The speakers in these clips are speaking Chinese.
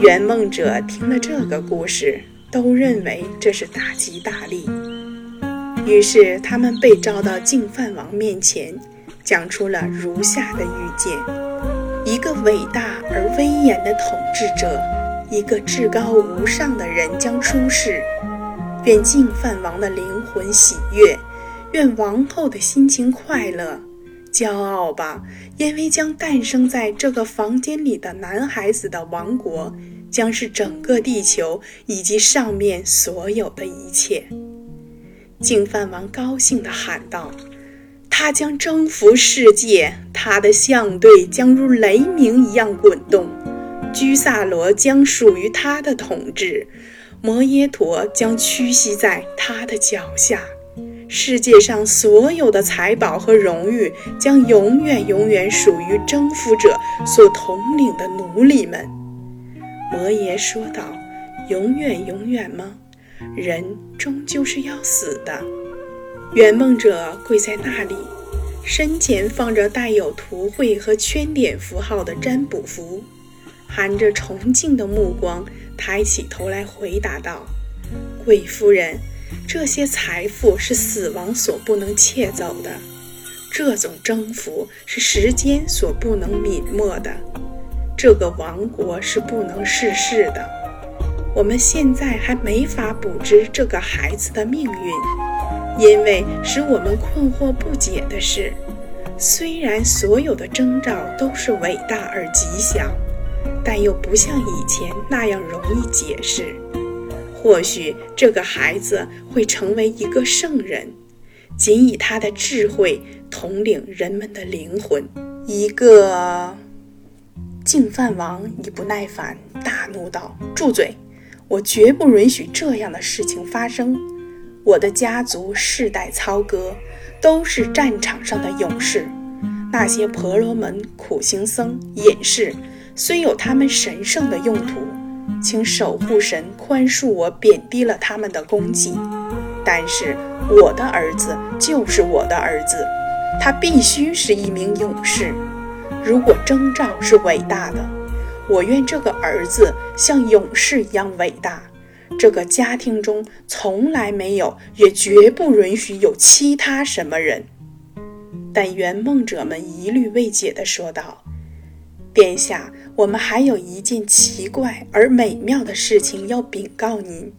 圆梦者听了这个故事，都认为这是大吉大利。于是他们被召到净饭王面前，讲出了如下的预见：一个伟大而威严的统治者，一个至高无上的人将出世。愿净饭王的灵魂喜悦，愿王后的心情快乐。骄傲吧，因为将诞生在这个房间里的男孩子的王国，将是整个地球以及上面所有的一切。净饭王高兴地喊道：“他将征服世界，他的象队将如雷鸣一样滚动，居萨罗将属于他的统治，摩耶陀将屈膝在他的脚下。”世界上所有的财宝和荣誉将永远永远属于征服者所统领的奴隶们。摩耶说道：“永远永远吗？人终究是要死的。”圆梦者跪在那里，身前放着带有图绘和圈点符号的占卜符，含着崇敬的目光，抬起头来回答道：“贵夫人。”这些财富是死亡所不能窃走的，这种征服是时间所不能泯没的，这个王国是不能逝世的。我们现在还没法卜知这个孩子的命运，因为使我们困惑不解的是，虽然所有的征兆都是伟大而吉祥，但又不像以前那样容易解释。或许这个孩子会成为一个圣人，仅以他的智慧统领人们的灵魂。一个净饭王已不耐烦，大怒道：“住嘴！我绝不允许这样的事情发生。我的家族世代操戈，都是战场上的勇士。那些婆罗门、苦行僧、隐士，虽有他们神圣的用途。”请守护神宽恕我贬低了他们的功绩，但是我的儿子就是我的儿子，他必须是一名勇士。如果征兆是伟大的，我愿这个儿子像勇士一样伟大。这个家庭中从来没有，也绝不允许有其他什么人。但圆梦者们疑虑未解地说道：“殿下。”我们还有一件奇怪而美妙的事情要禀告您：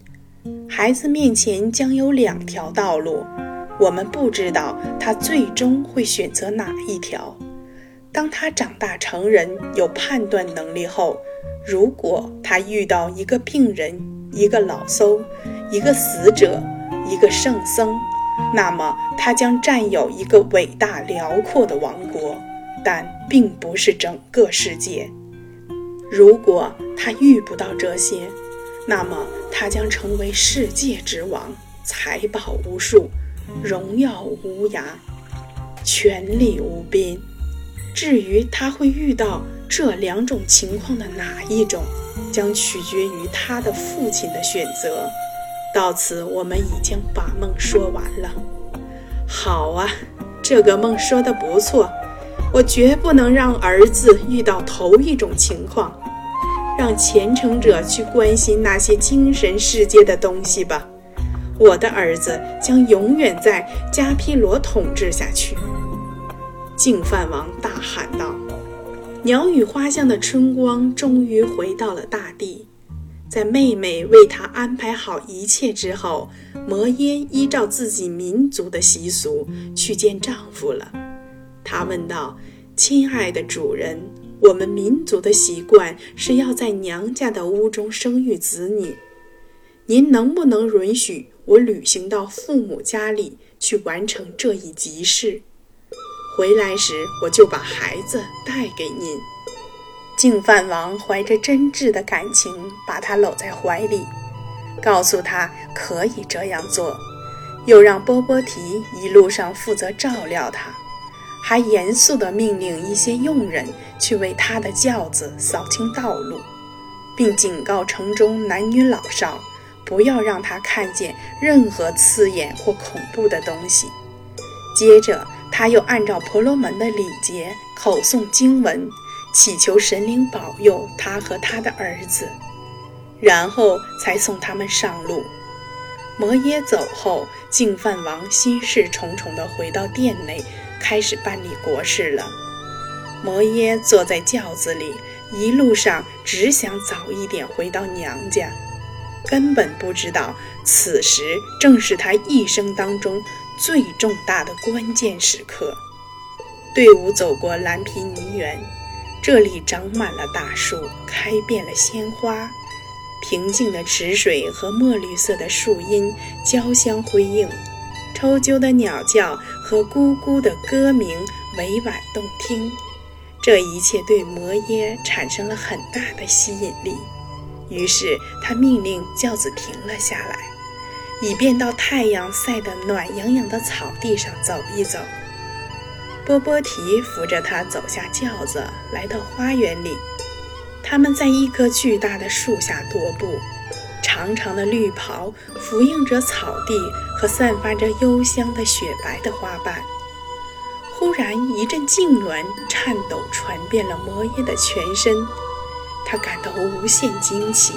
孩子面前将有两条道路，我们不知道他最终会选择哪一条。当他长大成人、有判断能力后，如果他遇到一个病人、一个老僧、一个死者、一个圣僧，那么他将占有一个伟大辽阔的王国，但并不是整个世界。如果他遇不到这些，那么他将成为世界之王，财宝无数，荣耀无涯，权力无边。至于他会遇到这两种情况的哪一种，将取决于他的父亲的选择。到此，我们已经把梦说完了。好啊，这个梦说的不错。我绝不能让儿子遇到头一种情况，让虔诚者去关心那些精神世界的东西吧。我的儿子将永远在加皮罗统治下去。净饭王大喊道：“鸟语花香的春光终于回到了大地。在妹妹为他安排好一切之后，摩耶依照自己民族的习俗去见丈夫了。”他问道：“亲爱的主人，我们民族的习惯是要在娘家的屋中生育子女。您能不能允许我旅行到父母家里去完成这一急事？回来时我就把孩子带给您。”净饭王怀着真挚的感情把他搂在怀里，告诉他可以这样做，又让波波提一路上负责照料他。还严肃地命令一些佣人去为他的轿子扫清道路，并警告城中男女老少，不要让他看见任何刺眼或恐怖的东西。接着，他又按照婆罗门的礼节口诵经文，祈求神灵保佑他和他的儿子。然后才送他们上路。摩耶走后，净饭王心事重重地回到殿内，开始办理国事了。摩耶坐在轿子里，一路上只想早一点回到娘家，根本不知道此时正是他一生当中最重大的关键时刻。队伍走过蓝皮泥园，这里长满了大树，开遍了鲜花。平静的池水和墨绿色的树荫交相辉映，抽啾的鸟叫和咕咕的歌鸣委婉动听。这一切对摩耶产生了很大的吸引力，于是他命令轿子停了下来，以便到太阳晒得暖洋洋的草地上走一走。波波提扶着他走下轿子，来到花园里。他们在一棵巨大的树下踱步，长长的绿袍拂映着草地和散发着幽香的雪白的花瓣。忽然，一阵痉挛、颤抖传遍了摩耶的全身，他感到无限惊奇。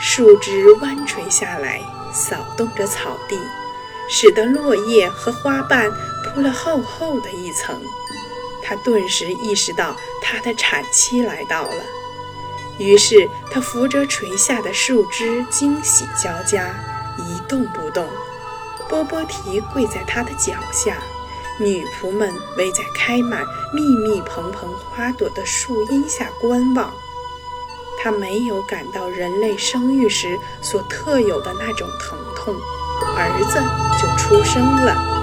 树枝弯垂下来，扫动着草地，使得落叶和花瓣铺了厚厚的一层。他顿时意识到，他的产期来到了。于是他扶着垂下的树枝，惊喜交加，一动不动。波波提跪在他的脚下，女仆们围在开满密密蓬蓬花朵的树荫下观望。他没有感到人类生育时所特有的那种疼痛，儿子就出生了。